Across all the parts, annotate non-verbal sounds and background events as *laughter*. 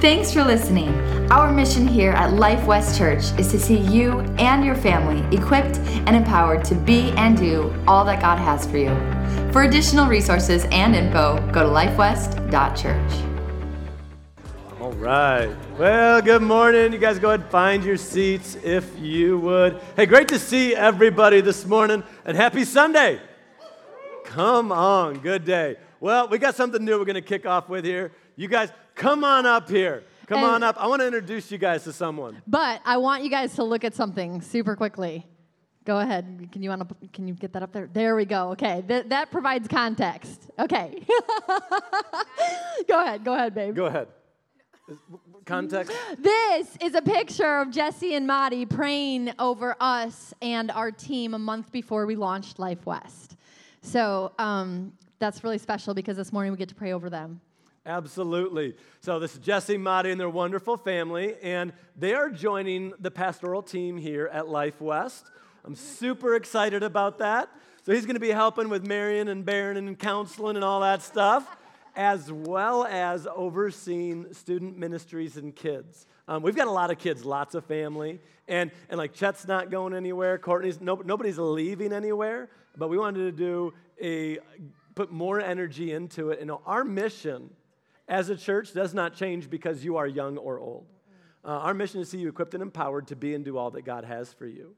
Thanks for listening. Our mission here at Life West Church is to see you and your family equipped and empowered to be and do all that God has for you. For additional resources and info, go to lifewest.church. All right. Well, good morning. You guys go ahead and find your seats if you would. Hey, great to see everybody this morning and happy Sunday. Come on, good day. Well, we got something new we're going to kick off with here. You guys, come on up here. Come And- on up. I want to introduce you guys to someone. But I want you guys to look at something super quickly. Go ahead. Can you want to? Can you get that up there? There we go. Okay, Th- that provides context. Okay. *laughs* go ahead. Go ahead, babe. Go ahead. Context? This is a picture of Jesse and Maddie praying over us and our team a month before we launched Life West. So um, that's really special because this morning we get to pray over them. Absolutely. So this is Jesse, Madi, and their wonderful family, and they are joining the pastoral team here at Life West. I'm super excited about that. So he's going to be helping with Marion and Barron and counseling and all that stuff, as well as overseeing student ministries and kids. Um, we've got a lot of kids, lots of family, and, and like Chet's not going anywhere, Courtney's, no, nobody's leaving anywhere, but we wanted to do a, put more energy into it. And our mission as a church does not change because you are young or old. Uh, our mission is to see you equipped and empowered to be and do all that God has for you.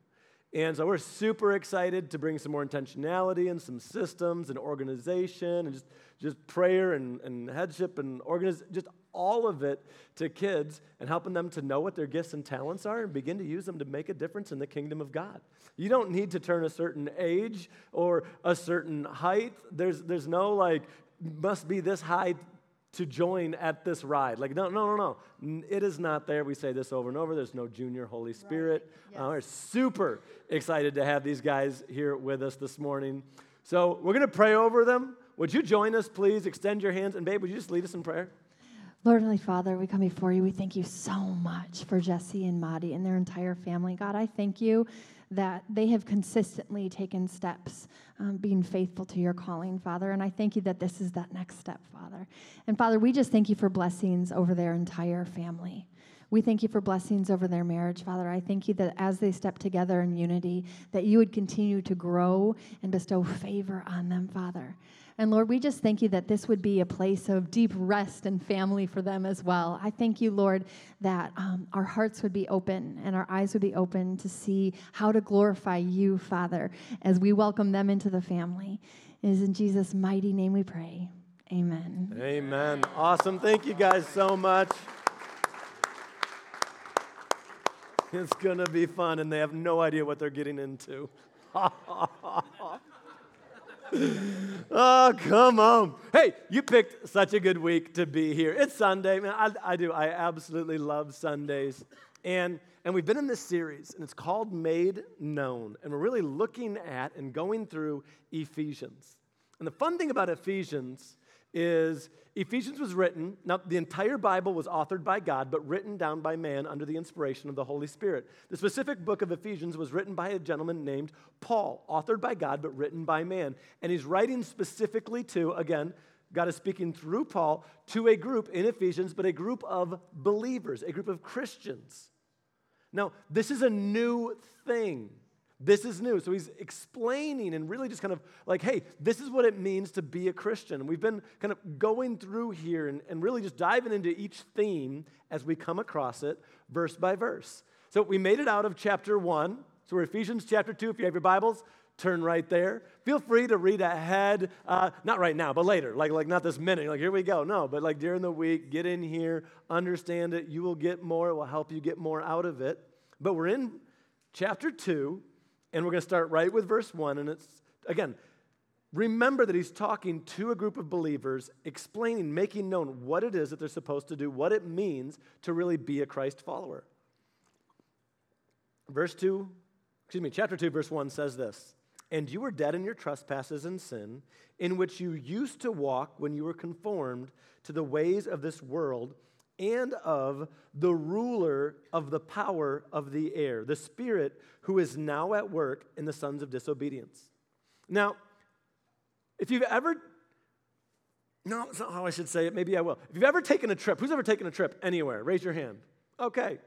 And so we're super excited to bring some more intentionality and some systems and organization and just, just prayer and, and headship and organiz- just all of it to kids and helping them to know what their gifts and talents are and begin to use them to make a difference in the kingdom of God. You don't need to turn a certain age or a certain height. There's, there's no like, must be this high to join at this ride. Like, no, no, no, no. It is not there. We say this over and over. There's no junior Holy Spirit. Uh, we're super excited to have these guys here with us this morning. So we're going to pray over them. Would you join us, please? Extend your hands. And, babe, would you just lead us in prayer? Lord Heavenly Father, we come before you. We thank you so much for Jesse and Maddie and their entire family. God, I thank you that they have consistently taken steps um, being faithful to your calling, Father. And I thank you that this is that next step, Father. And Father, we just thank you for blessings over their entire family. We thank you for blessings over their marriage, Father. I thank you that as they step together in unity, that you would continue to grow and bestow favor on them, Father. And Lord, we just thank you that this would be a place of deep rest and family for them as well. I thank you, Lord, that um, our hearts would be open and our eyes would be open to see how to glorify you, Father, as we welcome them into the family. It is in Jesus' mighty name we pray. Amen. Amen. Awesome. Thank you guys so much. It's going to be fun, and they have no idea what they're getting into. *laughs* oh, come on. Hey, you picked such a good week to be here. It's Sunday. Man, I, I do. I absolutely love Sundays. And, and we've been in this series, and it's called Made Known. And we're really looking at and going through Ephesians. And the fun thing about Ephesians is Ephesians was written, now the entire Bible was authored by God, but written down by man under the inspiration of the Holy Spirit. The specific book of Ephesians was written by a gentleman named Paul, authored by God, but written by man. And he's writing specifically to, again, God is speaking through Paul to a group in Ephesians, but a group of believers, a group of Christians. Now, this is a new thing. This is new. So he's explaining and really just kind of like, hey, this is what it means to be a Christian. We've been kind of going through here and, and really just diving into each theme as we come across it, verse by verse. So we made it out of chapter one. So we're Ephesians chapter two. If you have your Bibles, turn right there. Feel free to read ahead, uh, not right now, but later, like, like not this minute. Like, here we go. No, but like during the week, get in here, understand it. You will get more. It will help you get more out of it. But we're in chapter 2, and we're going to start right with verse 1. And it's, again, remember that he's talking to a group of believers, explaining, making known what it is that they're supposed to do, what it means to really be a Christ follower. Verse 2, excuse me, chapter 2, verse 1 says this And you were dead in your trespasses and sin, in which you used to walk when you were conformed to the ways of this world and of the ruler of the power of the air, the Spirit who is now at work in the sons of disobedience. Now, if you've ever No, that's not how I should say it. Maybe I will. If you've ever taken a trip, who's ever taken a trip anywhere? Raise your hand. Okay.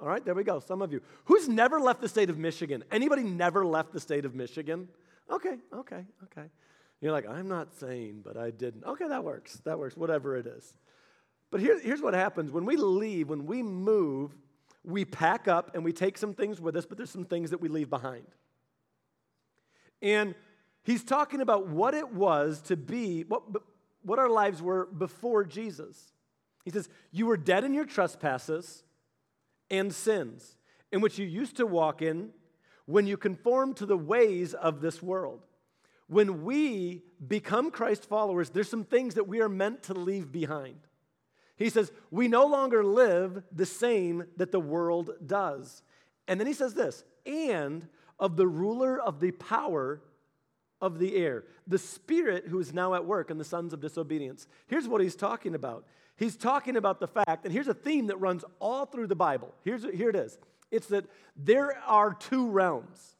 All right, there we go. Some of you. Who's never left the state of Michigan? Anybody never left the state of Michigan? Okay, okay, okay. You're like, I'm not saying, but I didn't. Okay, that works. That works, whatever it is. But here, here's what happens when we leave, when we move, we pack up and we take some things with us, but there's some things that we leave behind. And he's talking about what it was to be, what, what our lives were before Jesus. He says, You were dead in your trespasses and sins, in which you used to walk in when you conformed to the ways of this world. When we become Christ followers, there's some things that we are meant to leave behind. He says, We no longer live the same that the world does. And then he says this, and of the ruler of the power of the air, the spirit who is now at work in the sons of disobedience. Here's what he's talking about. He's talking about the fact, and here's a theme that runs all through the Bible. Here's, here it is it's that there are two realms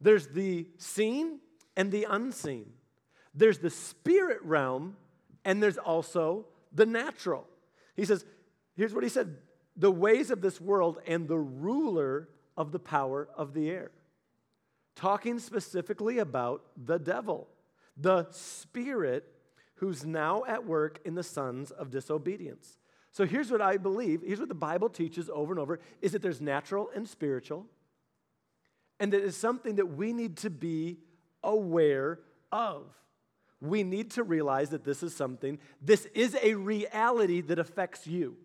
there's the seen and the unseen, there's the spirit realm, and there's also the natural. He says, here's what he said the ways of this world and the ruler of the power of the air. Talking specifically about the devil, the spirit who's now at work in the sons of disobedience. So here's what I believe, here's what the Bible teaches over and over is that there's natural and spiritual, and that it's something that we need to be aware of. We need to realize that this is something, this is a reality that affects you.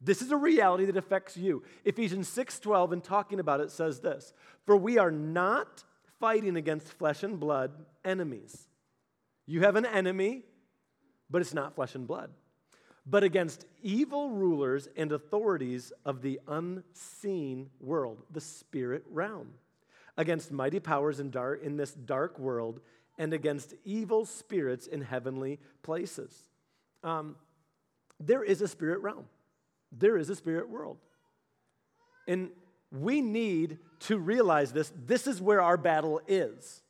This is a reality that affects you. Ephesians 6:12 and talking about it says this, "For we are not fighting against flesh and blood enemies." You have an enemy, but it's not flesh and blood but against evil rulers and authorities of the unseen world, the spirit realm, against mighty powers in, dark, in this dark world, and against evil spirits in heavenly places. Um, there is a spirit realm, there is a spirit world. And we need to realize this. This is where our battle is.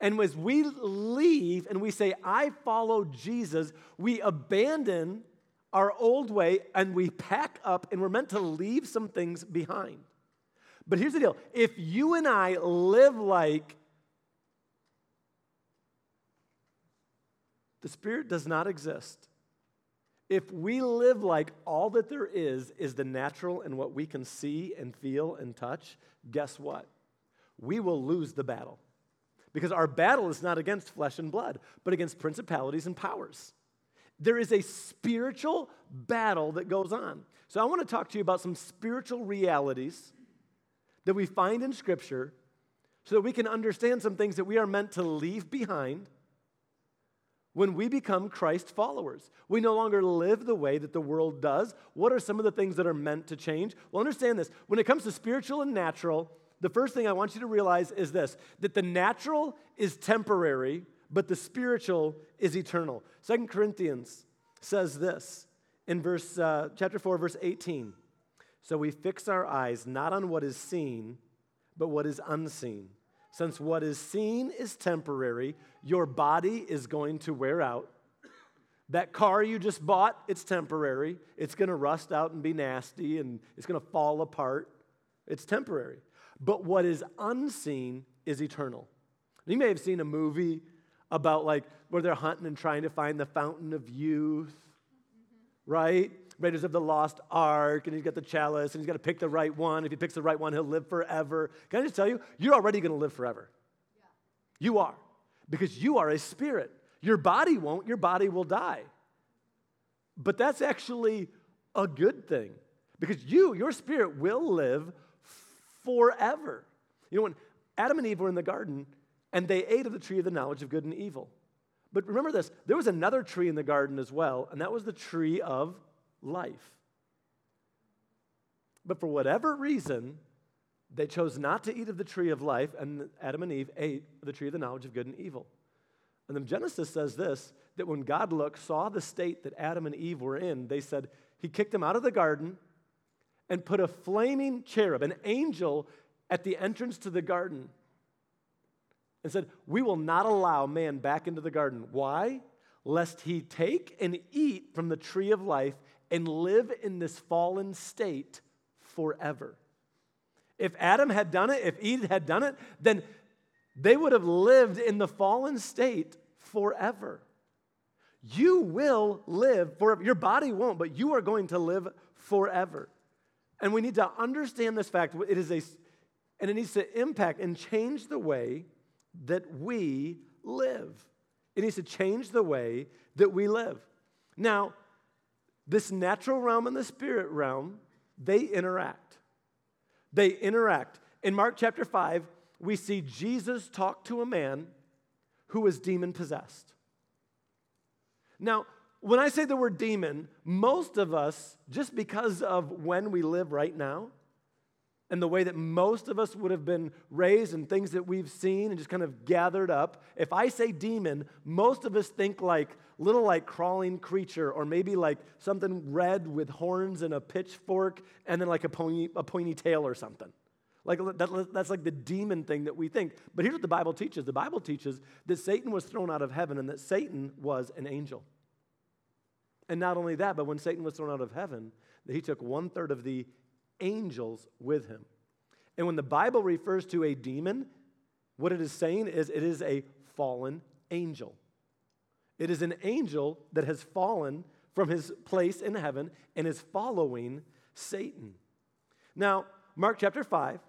And as we leave and we say, I follow Jesus, we abandon our old way and we pack up and we're meant to leave some things behind. But here's the deal if you and I live like the Spirit does not exist, if we live like all that there is is the natural and what we can see and feel and touch, guess what? We will lose the battle. Because our battle is not against flesh and blood, but against principalities and powers. There is a spiritual battle that goes on. So I want to talk to you about some spiritual realities that we find in Scripture so that we can understand some things that we are meant to leave behind when we become Christ followers. We no longer live the way that the world does. What are some of the things that are meant to change? Well, understand this when it comes to spiritual and natural, the first thing I want you to realize is this that the natural is temporary, but the spiritual is eternal. Second Corinthians says this in verse, uh, chapter 4, verse 18. So we fix our eyes not on what is seen, but what is unseen. Since what is seen is temporary, your body is going to wear out. That car you just bought, it's temporary. It's going to rust out and be nasty and it's going to fall apart. It's temporary. But what is unseen is eternal. You may have seen a movie about like where they're hunting and trying to find the fountain of youth, right? Raiders of the Lost Ark, and he's got the chalice, and he's got to pick the right one. If he picks the right one, he'll live forever. Can I just tell you, you're already going to live forever. Yeah. You are, because you are a spirit. Your body won't, your body will die. But that's actually a good thing, because you, your spirit, will live forever. You know, when Adam and Eve were in the garden and they ate of the tree of the knowledge of good and evil. But remember this there was another tree in the garden as well, and that was the tree of life. But for whatever reason, they chose not to eat of the tree of life, and Adam and Eve ate the tree of the knowledge of good and evil. And then Genesis says this that when God looked, saw the state that Adam and Eve were in, they said, He kicked them out of the garden and put a flaming cherub, an angel, at the entrance to the garden and said, We will not allow man back into the garden. Why? lest he take and eat from the tree of life and live in this fallen state forever. If Adam had done it, if Eve had done it, then they would have lived in the fallen state forever. You will live forever. Your body won't, but you are going to live forever. And we need to understand this fact. It is a, and it needs to impact and change the way that we live. It needs to change the way that we live. Now, this natural realm and the spirit realm, they interact. They interact. In Mark chapter 5, we see Jesus talk to a man who was demon possessed. Now, when I say the word demon, most of us, just because of when we live right now, and the way that most of us would have been raised and things that we've seen and just kind of gathered up, if I say demon, most of us think like little like crawling creature or maybe like something red with horns and a pitchfork and then like a, pony, a pointy tail or something. Like that, that's like the demon thing that we think. But here's what the Bible teaches the Bible teaches that Satan was thrown out of heaven and that Satan was an angel. And not only that, but when Satan was thrown out of heaven, he took one third of the angels with him. And when the Bible refers to a demon, what it is saying is it is a fallen angel. It is an angel that has fallen from his place in heaven and is following Satan. Now, Mark chapter 5,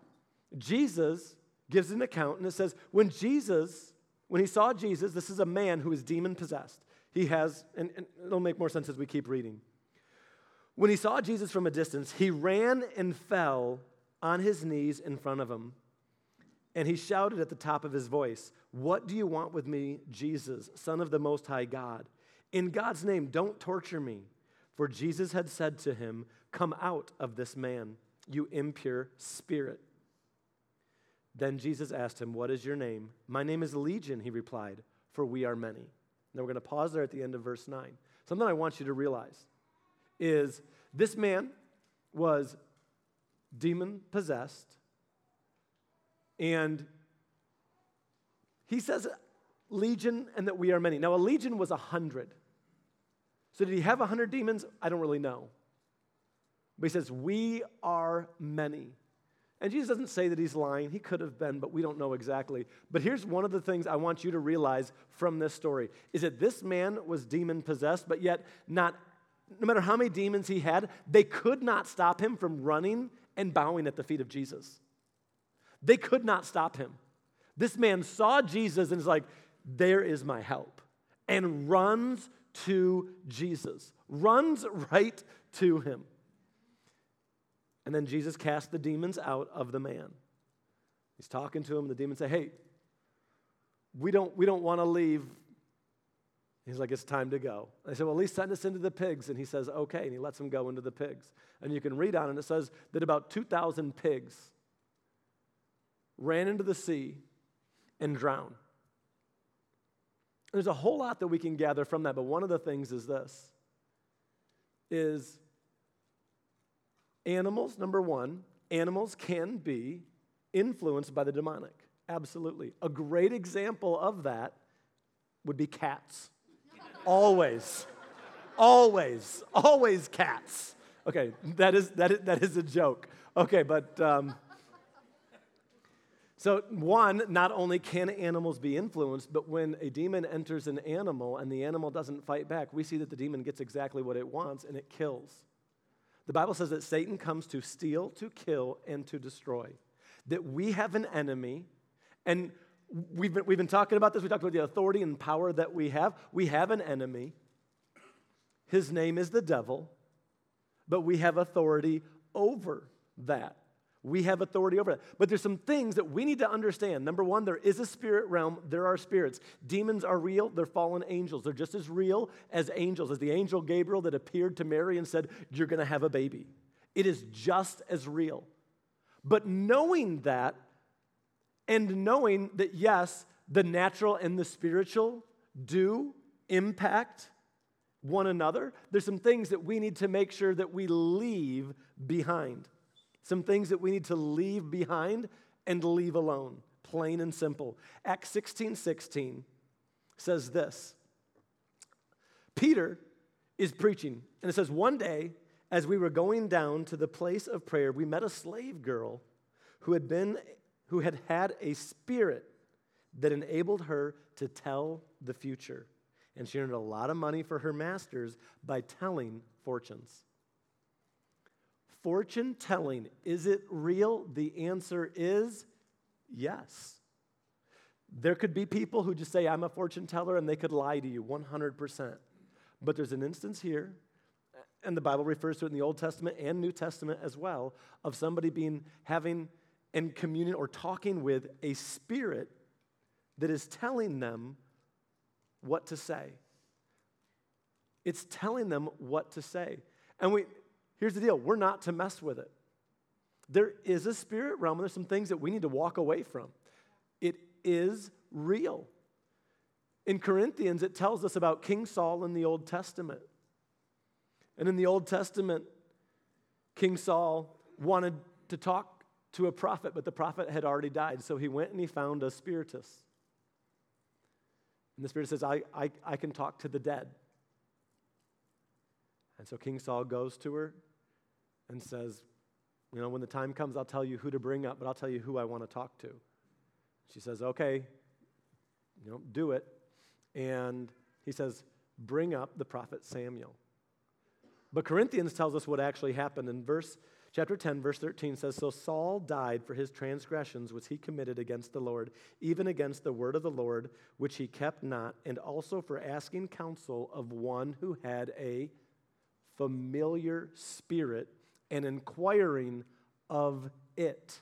Jesus gives an account and it says, when Jesus, when he saw Jesus, this is a man who is demon possessed. He has, and, and it'll make more sense as we keep reading. When he saw Jesus from a distance, he ran and fell on his knees in front of him. And he shouted at the top of his voice, What do you want with me, Jesus, Son of the Most High God? In God's name, don't torture me. For Jesus had said to him, Come out of this man, you impure spirit. Then Jesus asked him, What is your name? My name is Legion, he replied, for we are many. Now we're going to pause there at the end of verse 9. Something I want you to realize is this man was demon possessed, and he says legion and that we are many. Now, a legion was a hundred. So, did he have a hundred demons? I don't really know. But he says, We are many. And Jesus doesn't say that he's lying. He could have been, but we don't know exactly. But here's one of the things I want you to realize from this story is that this man was demon possessed, but yet not no matter how many demons he had, they could not stop him from running and bowing at the feet of Jesus. They could not stop him. This man saw Jesus and is like, There is my help, and runs to Jesus, runs right to him. And then Jesus cast the demons out of the man. He's talking to him. and The demons say, Hey, we don't, we don't want to leave He's like, it's time to go. They said, well, at least send us into the pigs. And he says, okay. And he lets them go into the pigs. And you can read on, and it says that about 2,000 pigs ran into the sea and drowned. There's a whole lot that we can gather from that, but one of the things is this is animals, number one, animals can be influenced by the demonic. Absolutely. A great example of that would be cats. Always. Always. Always cats. Okay, that is, that is, that is a joke. Okay, but um, so one, not only can animals be influenced, but when a demon enters an animal and the animal doesn't fight back, we see that the demon gets exactly what it wants and it kills. The Bible says that Satan comes to steal, to kill, and to destroy. That we have an enemy, and We've been, we've been talking about this. We talked about the authority and power that we have. We have an enemy. His name is the devil, but we have authority over that. We have authority over that. But there's some things that we need to understand. Number one, there is a spirit realm. There are spirits. Demons are real. They're fallen angels. They're just as real as angels, as the angel Gabriel that appeared to Mary and said, You're going to have a baby. It is just as real. But knowing that and knowing that, yes, the natural and the spiritual do impact one another, there's some things that we need to make sure that we leave behind. Some things that we need to leave behind and leave alone, plain and simple. Acts 16 16 says this Peter is preaching, and it says, One day, as we were going down to the place of prayer, we met a slave girl who had been who had had a spirit that enabled her to tell the future. And she earned a lot of money for her masters by telling fortunes. Fortune telling, is it real? The answer is yes. There could be people who just say, I'm a fortune teller, and they could lie to you 100%. But there's an instance here, and the Bible refers to it in the Old Testament and New Testament as well, of somebody being having in communion or talking with a spirit that is telling them what to say. It's telling them what to say. And we here's the deal, we're not to mess with it. There is a spirit realm, and there's some things that we need to walk away from. It is real. In Corinthians, it tells us about King Saul in the Old Testament. And in the Old Testament, King Saul wanted to talk to a prophet, but the prophet had already died. So he went and he found a spiritist. And the spirit says, I, I, I can talk to the dead. And so King Saul goes to her and says, You know, when the time comes, I'll tell you who to bring up, but I'll tell you who I want to talk to. She says, Okay, you know, do it. And he says, Bring up the prophet Samuel. But Corinthians tells us what actually happened in verse chapter 10 verse 13 says so Saul died for his transgressions which he committed against the Lord even against the word of the Lord which he kept not and also for asking counsel of one who had a familiar spirit and inquiring of it.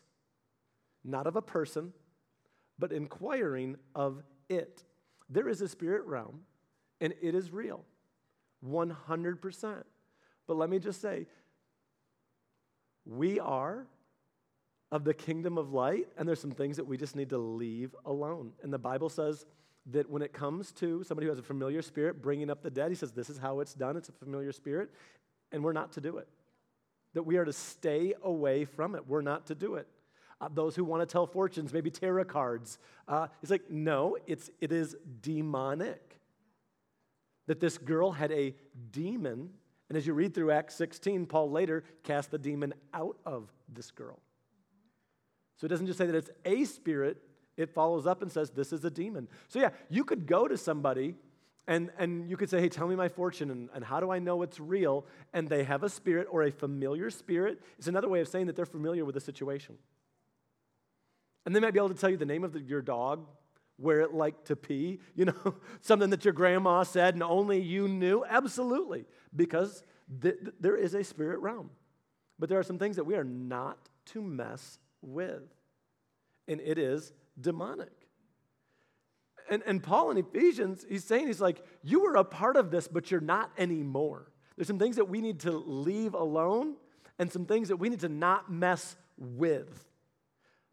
Not of a person but inquiring of it. There is a spirit realm and it is real 100% but let me just say, we are of the kingdom of light, and there's some things that we just need to leave alone. And the Bible says that when it comes to somebody who has a familiar spirit bringing up the dead, he says, This is how it's done. It's a familiar spirit, and we're not to do it. That we are to stay away from it. We're not to do it. Uh, those who want to tell fortunes, maybe tarot cards. Uh, he's like, no, it's, it is demonic. That this girl had a demon and as you read through Acts 16, Paul later cast the demon out of this girl. So it doesn't just say that it's a spirit, it follows up and says, This is a demon. So, yeah, you could go to somebody and, and you could say, Hey, tell me my fortune, and, and how do I know it's real? And they have a spirit or a familiar spirit. It's another way of saying that they're familiar with the situation. And they might be able to tell you the name of the, your dog, where it liked to pee, you know, *laughs* something that your grandma said and only you knew? Absolutely, because th- th- there is a spirit realm. But there are some things that we are not to mess with, and it is demonic. And, and Paul in Ephesians, he's saying, he's like, you were a part of this, but you're not anymore. There's some things that we need to leave alone and some things that we need to not mess with.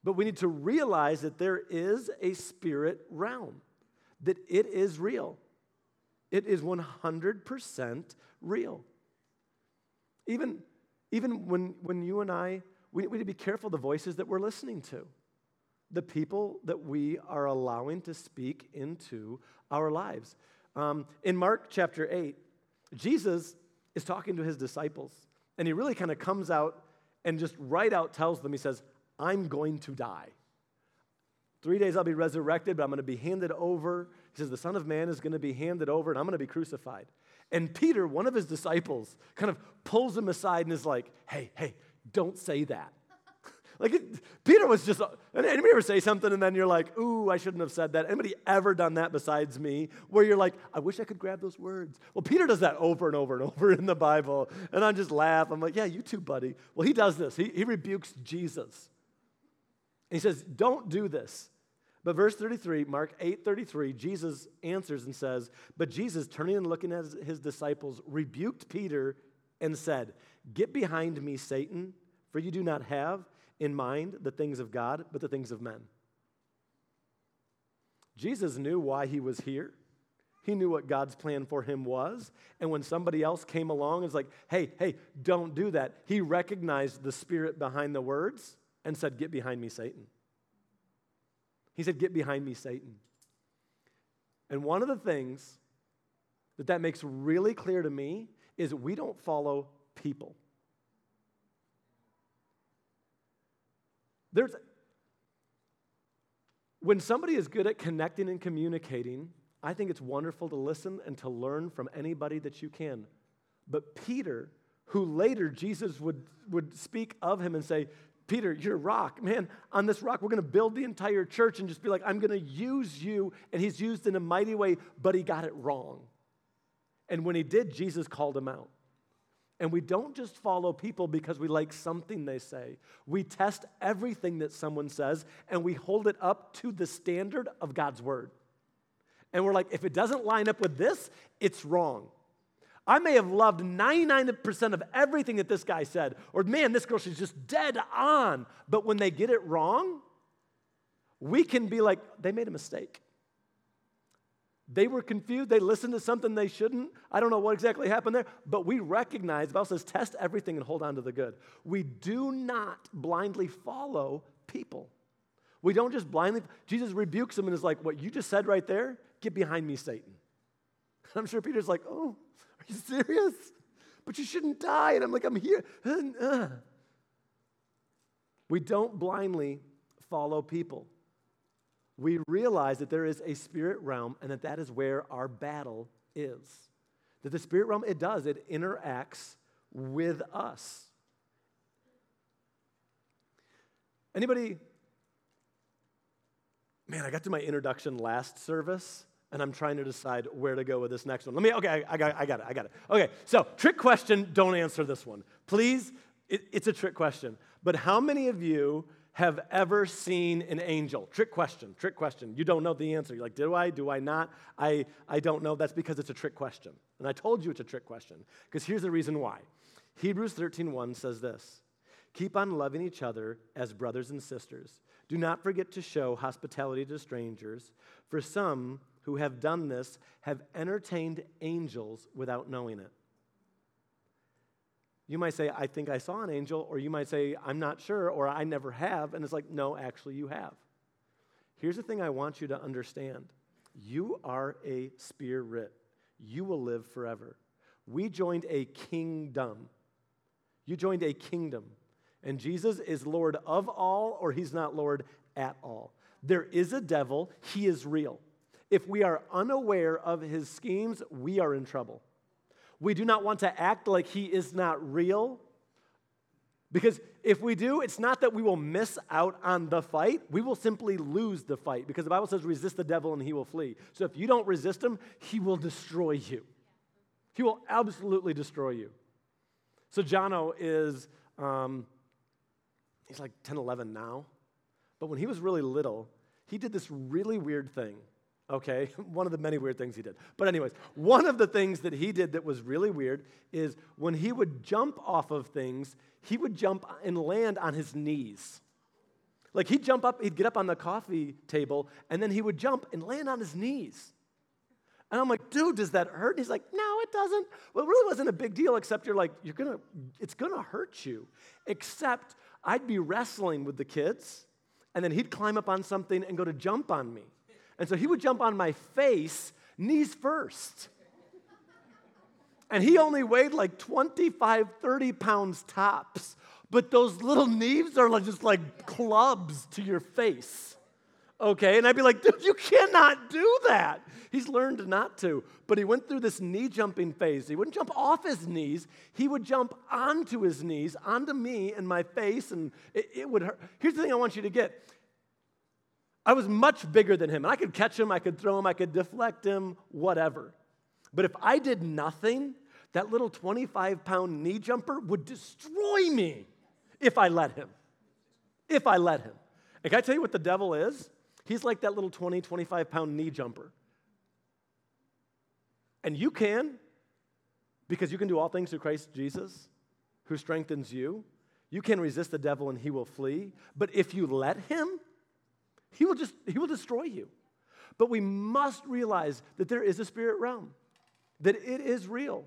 But we need to realize that there is a spirit realm, that it is real. It is 100% real. Even, even when, when you and I, we, we need to be careful the voices that we're listening to, the people that we are allowing to speak into our lives. Um, in Mark chapter 8, Jesus is talking to his disciples, and he really kind of comes out and just right out tells them, he says, I'm going to die. Three days I'll be resurrected, but I'm going to be handed over. He says, The Son of Man is going to be handed over, and I'm going to be crucified. And Peter, one of his disciples, kind of pulls him aside and is like, Hey, hey, don't say that. *laughs* like, it, Peter was just, anybody ever say something and then you're like, Ooh, I shouldn't have said that? Anybody ever done that besides me? Where you're like, I wish I could grab those words. Well, Peter does that over and over and *laughs* over in the Bible. And I just laugh. I'm like, Yeah, you too, buddy. Well, he does this, he, he rebukes Jesus. And he says, Don't do this. But verse 33, Mark 8 33, Jesus answers and says, But Jesus, turning and looking at his disciples, rebuked Peter and said, Get behind me, Satan, for you do not have in mind the things of God, but the things of men. Jesus knew why he was here. He knew what God's plan for him was. And when somebody else came along and was like, hey, hey, don't do that, he recognized the spirit behind the words and said, Get behind me, Satan. He said, Get behind me, Satan. And one of the things that that makes really clear to me is we don't follow people. There's when somebody is good at connecting and communicating, I think it's wonderful to listen and to learn from anybody that you can. But Peter, who later Jesus would, would speak of him and say, Peter, you're a rock. Man, on this rock, we're going to build the entire church and just be like, I'm going to use you. And he's used in a mighty way, but he got it wrong. And when he did, Jesus called him out. And we don't just follow people because we like something they say. We test everything that someone says and we hold it up to the standard of God's word. And we're like, if it doesn't line up with this, it's wrong. I may have loved 99% of everything that this guy said, or man, this girl, she's just dead on. But when they get it wrong, we can be like, they made a mistake. They were confused. They listened to something they shouldn't. I don't know what exactly happened there, but we recognize, the Bible says, test everything and hold on to the good. We do not blindly follow people. We don't just blindly, Jesus rebukes them and is like, What you just said right there, get behind me, Satan. *laughs* I'm sure Peter's like, Oh, you serious? But you shouldn't die. And I'm like, I'm here. We don't blindly follow people we realize that there is a spirit realm and that that is where our battle is. That the spirit realm, it does, it interacts with us. Anybody, man, I got to my introduction last service and I'm trying to decide where to go with this next one. Let me, okay, I, I, got, I got it, I got it. Okay, so trick question, don't answer this one. Please, it, it's a trick question. But how many of you have ever seen an angel? Trick question, trick question. You don't know the answer. You're like, do I, do I not? I, I don't know. That's because it's a trick question. And I told you it's a trick question, because here's the reason why. Hebrews 13:1 says this: Keep on loving each other as brothers and sisters. Do not forget to show hospitality to strangers, for some who have done this have entertained angels without knowing it. You might say, I think I saw an angel, or you might say, I'm not sure, or I never have. And it's like, no, actually, you have. Here's the thing I want you to understand you are a spirit, you will live forever. We joined a kingdom. You joined a kingdom. And Jesus is Lord of all, or he's not Lord at all. There is a devil, he is real. If we are unaware of his schemes, we are in trouble. We do not want to act like he is not real. Because if we do, it's not that we will miss out on the fight, we will simply lose the fight. Because the Bible says, resist the devil and he will flee. So if you don't resist him, he will destroy you. He will absolutely destroy you. So Jono is, um, he's like 10, 11 now. But when he was really little, he did this really weird thing okay? *laughs* One of the many weird things he did. But, anyways, one of the things that he did that was really weird is when he would jump off of things, he would jump and land on his knees. Like he'd jump up, he'd get up on the coffee table, and then he would jump and land on his knees. And I'm like, dude, does that hurt? And he's like, no, it doesn't. Well, it really wasn't a big deal, except you're like, you're gonna, it's gonna hurt you. Except I'd be wrestling with the kids, and then he'd climb up on something and go to jump on me. And so he would jump on my face, knees first. And he only weighed like 25, 30 pounds tops. But those little knees are just like clubs to your face. Okay? And I'd be like, dude, you cannot do that. He's learned not to. But he went through this knee jumping phase. He wouldn't jump off his knees, he would jump onto his knees, onto me and my face, and it, it would hurt. Here's the thing I want you to get I was much bigger than him. And I could catch him, I could throw him, I could deflect him, whatever. But if I did nothing, that little 25 pound knee jumper would destroy me if I let him. If I let him. And can I tell you what the devil is? He's like that little 20, 25 pound knee jumper. And you can, because you can do all things through Christ Jesus, who strengthens you. You can resist the devil and he will flee. But if you let him, he will just he will destroy you. But we must realize that there is a spirit realm, that it is real.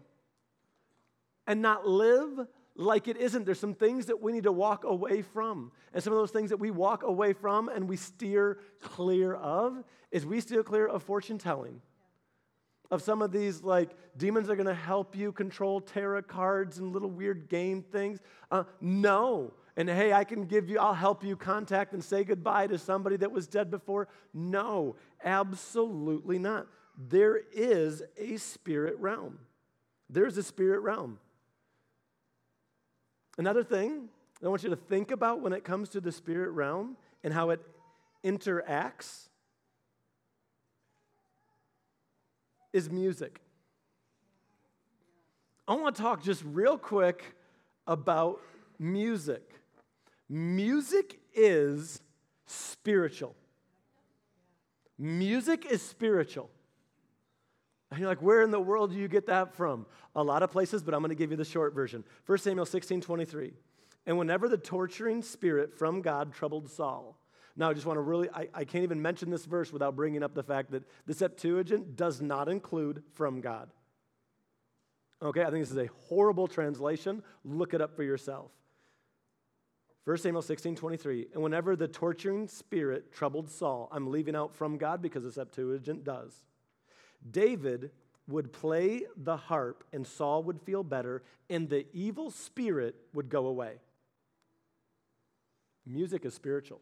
And not live like it isn't. There's some things that we need to walk away from. And some of those things that we walk away from and we steer clear of is we steer clear of fortune telling. of some of these like demons are going to help you control tarot cards and little weird game things. Uh, no. And hey, I can give you, I'll help you contact and say goodbye to somebody that was dead before. No, absolutely not. There is a spirit realm. There's a spirit realm. Another thing I want you to think about when it comes to the spirit realm and how it interacts is music. I want to talk just real quick about music. Music is spiritual. Music is spiritual. And you're like, where in the world do you get that from? A lot of places, but I'm going to give you the short version. 1 Samuel 16 23. And whenever the torturing spirit from God troubled Saul, now, I just want to really, I, I can't even mention this verse without bringing up the fact that the Septuagint does not include from God. Okay, I think this is a horrible translation. Look it up for yourself. 1 Samuel 16, 23. And whenever the torturing spirit troubled Saul, I'm leaving out from God because the Septuagint does. David would play the harp, and Saul would feel better, and the evil spirit would go away. Music is spiritual.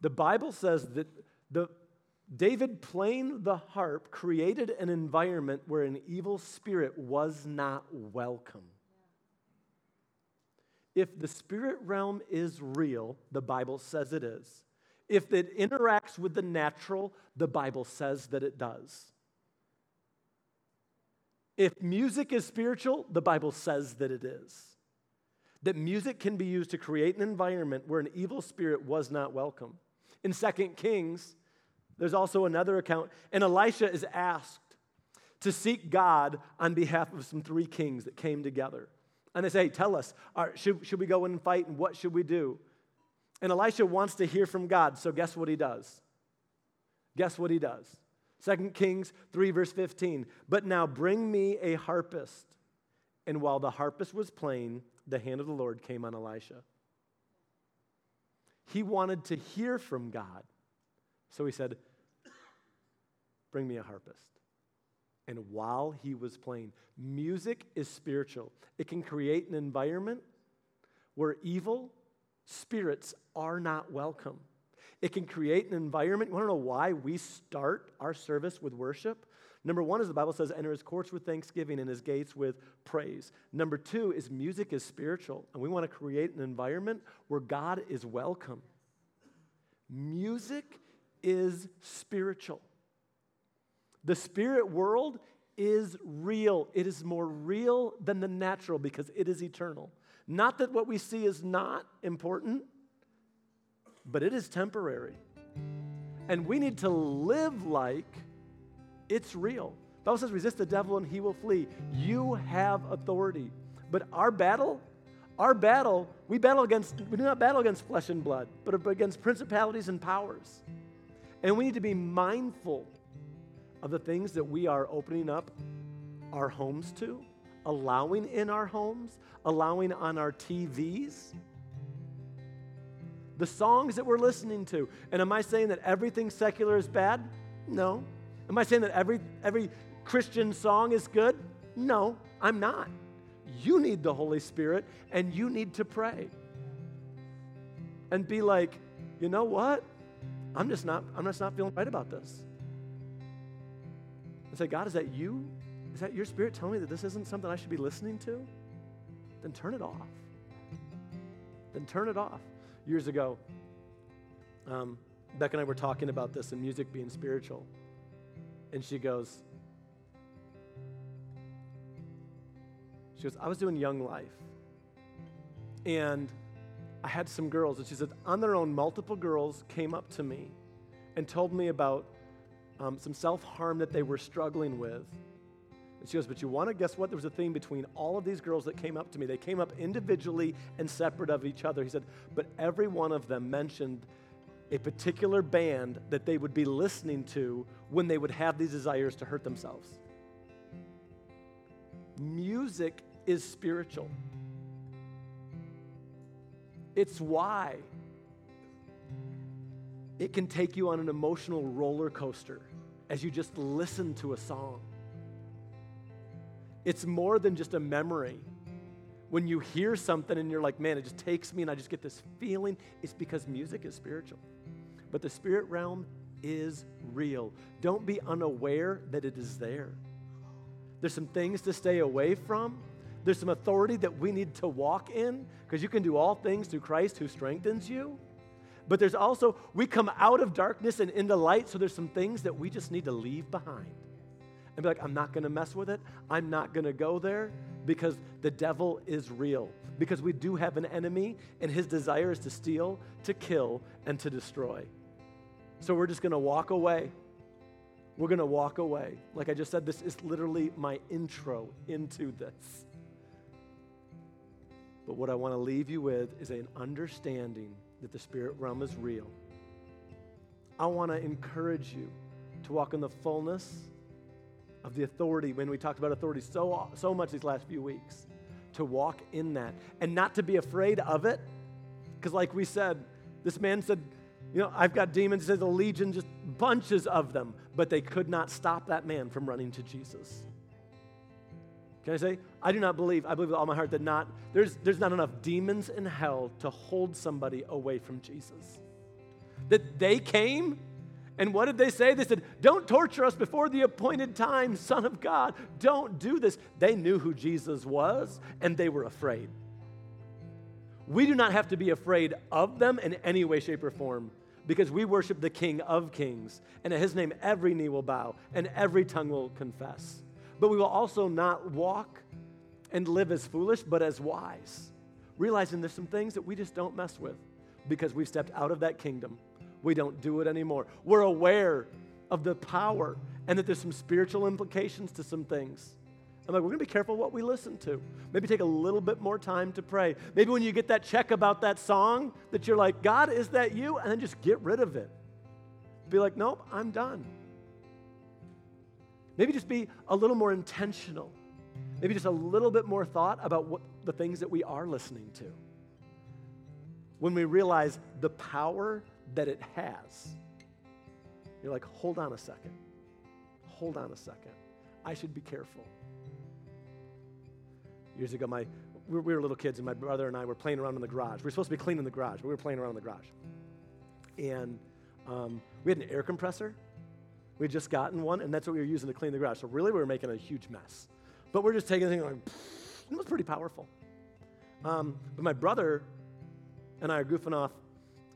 The Bible says that the, David playing the harp created an environment where an evil spirit was not welcome. If the spirit realm is real, the Bible says it is. If it interacts with the natural, the Bible says that it does. If music is spiritual, the Bible says that it is. That music can be used to create an environment where an evil spirit was not welcome. In 2 Kings, there's also another account, and Elisha is asked to seek God on behalf of some three kings that came together. And they say, Tell us, uh, should, should we go and fight, and what should we do? And Elisha wants to hear from God, so guess what he does? Guess what he does? 2 Kings 3, verse 15. But now bring me a harpist. And while the harpist was playing, the hand of the Lord came on Elisha. He wanted to hear from God. So he said, Bring me a harpist. And while he was playing, music is spiritual. It can create an environment where evil spirits are not welcome. It can create an environment. You want to know why we start our service with worship? Number one is the Bible says, enter his courts with thanksgiving and his gates with praise. Number two is music is spiritual, and we want to create an environment where God is welcome. Music is spiritual. The spirit world is real. It is more real than the natural because it is eternal. Not that what we see is not important, but it is temporary. And we need to live like it's real. The Bible says, resist the devil and he will flee. You have authority. But our battle, our battle, we battle against, we do not battle against flesh and blood, but against principalities and powers. And we need to be mindful of the things that we are opening up our homes to, allowing in our homes, allowing on our TVs, the songs that we're listening to. And am I saying that everything secular is bad? No. Am I saying that every, every Christian song is good? No, I'm not. You need the Holy Spirit and you need to pray. And be like, you know what? I'm just not, I'm just not feeling right about this. And say, God, is that you? Is that your spirit telling me that this isn't something I should be listening to? Then turn it off. Then turn it off. Years ago, um, Beck and I were talking about this and music being spiritual. And she goes, She goes, I was doing Young Life. And I had some girls, and she said, on their own, multiple girls came up to me and told me about um, some self harm that they were struggling with. And she goes, But you want to guess what? There was a theme between all of these girls that came up to me. They came up individually and separate of each other. He said, But every one of them mentioned a particular band that they would be listening to when they would have these desires to hurt themselves. Music is spiritual. It's why it can take you on an emotional roller coaster as you just listen to a song. It's more than just a memory. When you hear something and you're like, man, it just takes me and I just get this feeling, it's because music is spiritual. But the spirit realm is real. Don't be unaware that it is there. There's some things to stay away from. There's some authority that we need to walk in because you can do all things through Christ who strengthens you. But there's also, we come out of darkness and into light, so there's some things that we just need to leave behind and be like, I'm not going to mess with it. I'm not going to go there because the devil is real. Because we do have an enemy, and his desire is to steal, to kill, and to destroy. So we're just going to walk away. We're going to walk away. Like I just said, this is literally my intro into this. But what I want to leave you with is an understanding that the spirit realm is real. I want to encourage you to walk in the fullness of the authority when we talked about authority so, so much these last few weeks, to walk in that and not to be afraid of it. Because, like we said, this man said, You know, I've got demons, he says a legion, just bunches of them, but they could not stop that man from running to Jesus. Can I say? I do not believe, I believe with all my heart that not, there's, there's not enough demons in hell to hold somebody away from Jesus. That they came and what did they say? They said, Don't torture us before the appointed time, Son of God. Don't do this. They knew who Jesus was and they were afraid. We do not have to be afraid of them in any way, shape, or form because we worship the King of Kings. And at his name, every knee will bow and every tongue will confess. But we will also not walk and live as foolish, but as wise, realizing there's some things that we just don't mess with because we've stepped out of that kingdom we don't do it anymore. We're aware of the power and that there's some spiritual implications to some things. I'm like, we're to be careful what we listen to. Maybe take a little bit more time to pray. Maybe when you get that check about that song, that you're like, God, is that you? And then just get rid of it. Be like, nope, I'm done. Maybe just be a little more intentional. Maybe just a little bit more thought about what the things that we are listening to. When we realize the power that it has, you're like, hold on a second. Hold on a second. I should be careful. Years ago, my, we were little kids, and my brother and I were playing around in the garage. We were supposed to be cleaning the garage, but we were playing around in the garage. And um, we had an air compressor. We had just gotten one, and that's what we were using to clean the garage. So really, we were making a huge mess. But we're just taking things like, it was pretty powerful. Um, but my brother and I are goofing off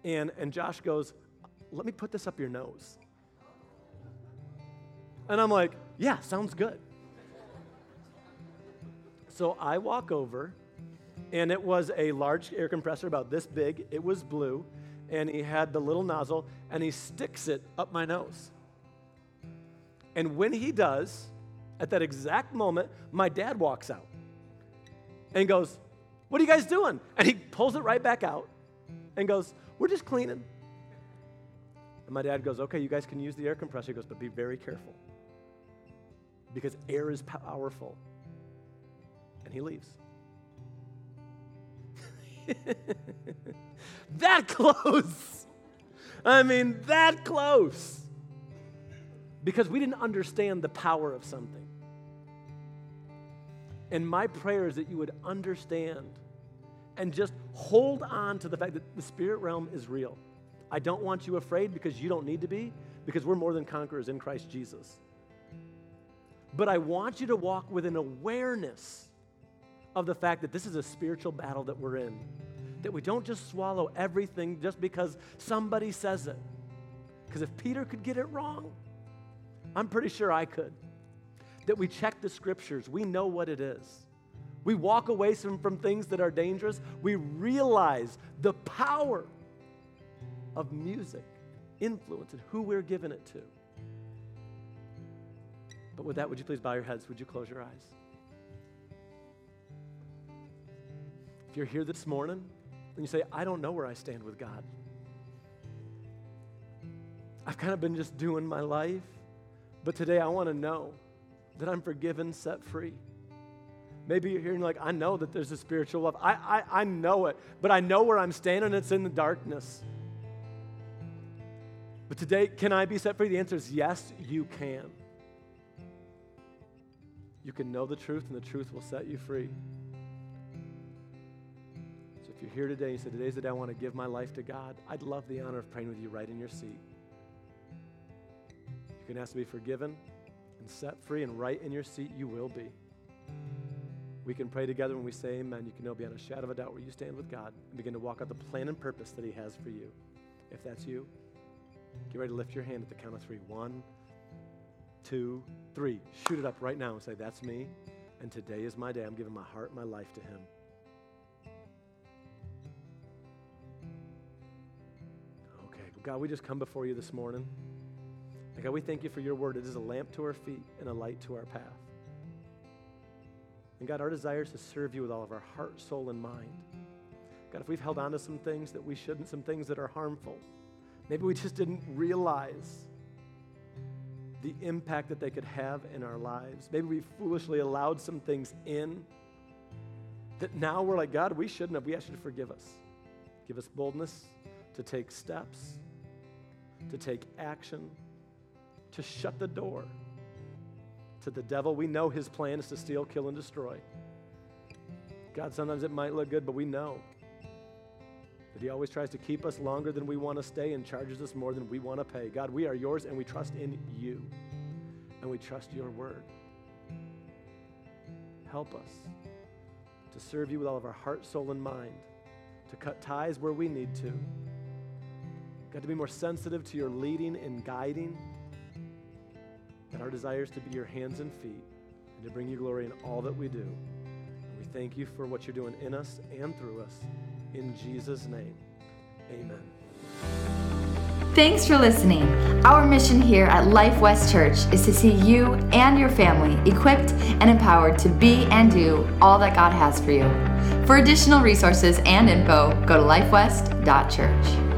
and, and Josh goes, Let me put this up your nose. And I'm like, Yeah, sounds good. So I walk over, and it was a large air compressor about this big. It was blue, and he had the little nozzle, and he sticks it up my nose. And when he does, at that exact moment, my dad walks out and goes, What are you guys doing? And he pulls it right back out and goes, we're just cleaning. And my dad goes, Okay, you guys can use the air compressor. He goes, But be very careful because air is powerful. And he leaves. *laughs* that close. I mean, that close. Because we didn't understand the power of something. And my prayer is that you would understand and just hold on to the fact that the spirit realm is real. I don't want you afraid because you don't need to be, because we're more than conquerors in Christ Jesus. But I want you to walk with an awareness of the fact that this is a spiritual battle that we're in. That we don't just swallow everything just because somebody says it. Because if Peter could get it wrong, I'm pretty sure I could. That we check the scriptures, we know what it is. We walk away from, from things that are dangerous. We realize the power of music, influence, and who we're giving it to. But with that, would you please bow your heads? Would you close your eyes? If you're here this morning and you say, I don't know where I stand with God, I've kind of been just doing my life, but today I want to know that I'm forgiven, set free. Maybe you're hearing like, I know that there's a spiritual love. I, I, I know it, but I know where I'm standing. It's in the darkness. But today, can I be set free? The answer is yes, you can. You can know the truth, and the truth will set you free. So if you're here today and you say, Today's the day I want to give my life to God, I'd love the honor of praying with you right in your seat. You can ask to be forgiven and set free, and right in your seat, you will be. We can pray together when we say amen. You can know beyond a shadow of a doubt where you stand with God and begin to walk out the plan and purpose that He has for you. If that's you, get ready to lift your hand at the count of three. One, two, three. Shoot it up right now and say, That's me. And today is my day. I'm giving my heart, my life to Him. Okay, God, we just come before you this morning. And God, we thank you for your word. It is a lamp to our feet and a light to our path. And God, our desire is to serve you with all of our heart, soul, and mind. God, if we've held on to some things that we shouldn't, some things that are harmful, maybe we just didn't realize the impact that they could have in our lives. Maybe we foolishly allowed some things in that now we're like, God, we shouldn't have. We ask you to forgive us. Give us boldness to take steps, to take action, to shut the door to the devil. We know his plan is to steal, kill, and destroy. God, sometimes it might look good, but we know that he always tries to keep us longer than we want to stay and charges us more than we want to pay. God, we are yours and we trust in you, and we trust your word. Help us to serve you with all of our heart, soul, and mind, to cut ties where we need to. God, to be more sensitive to your leading and guiding that our desire is to be your hands and feet and to bring you glory in all that we do. And we thank you for what you're doing in us and through us. In Jesus' name, amen. Thanks for listening. Our mission here at Life West Church is to see you and your family equipped and empowered to be and do all that God has for you. For additional resources and info, go to lifewest.church.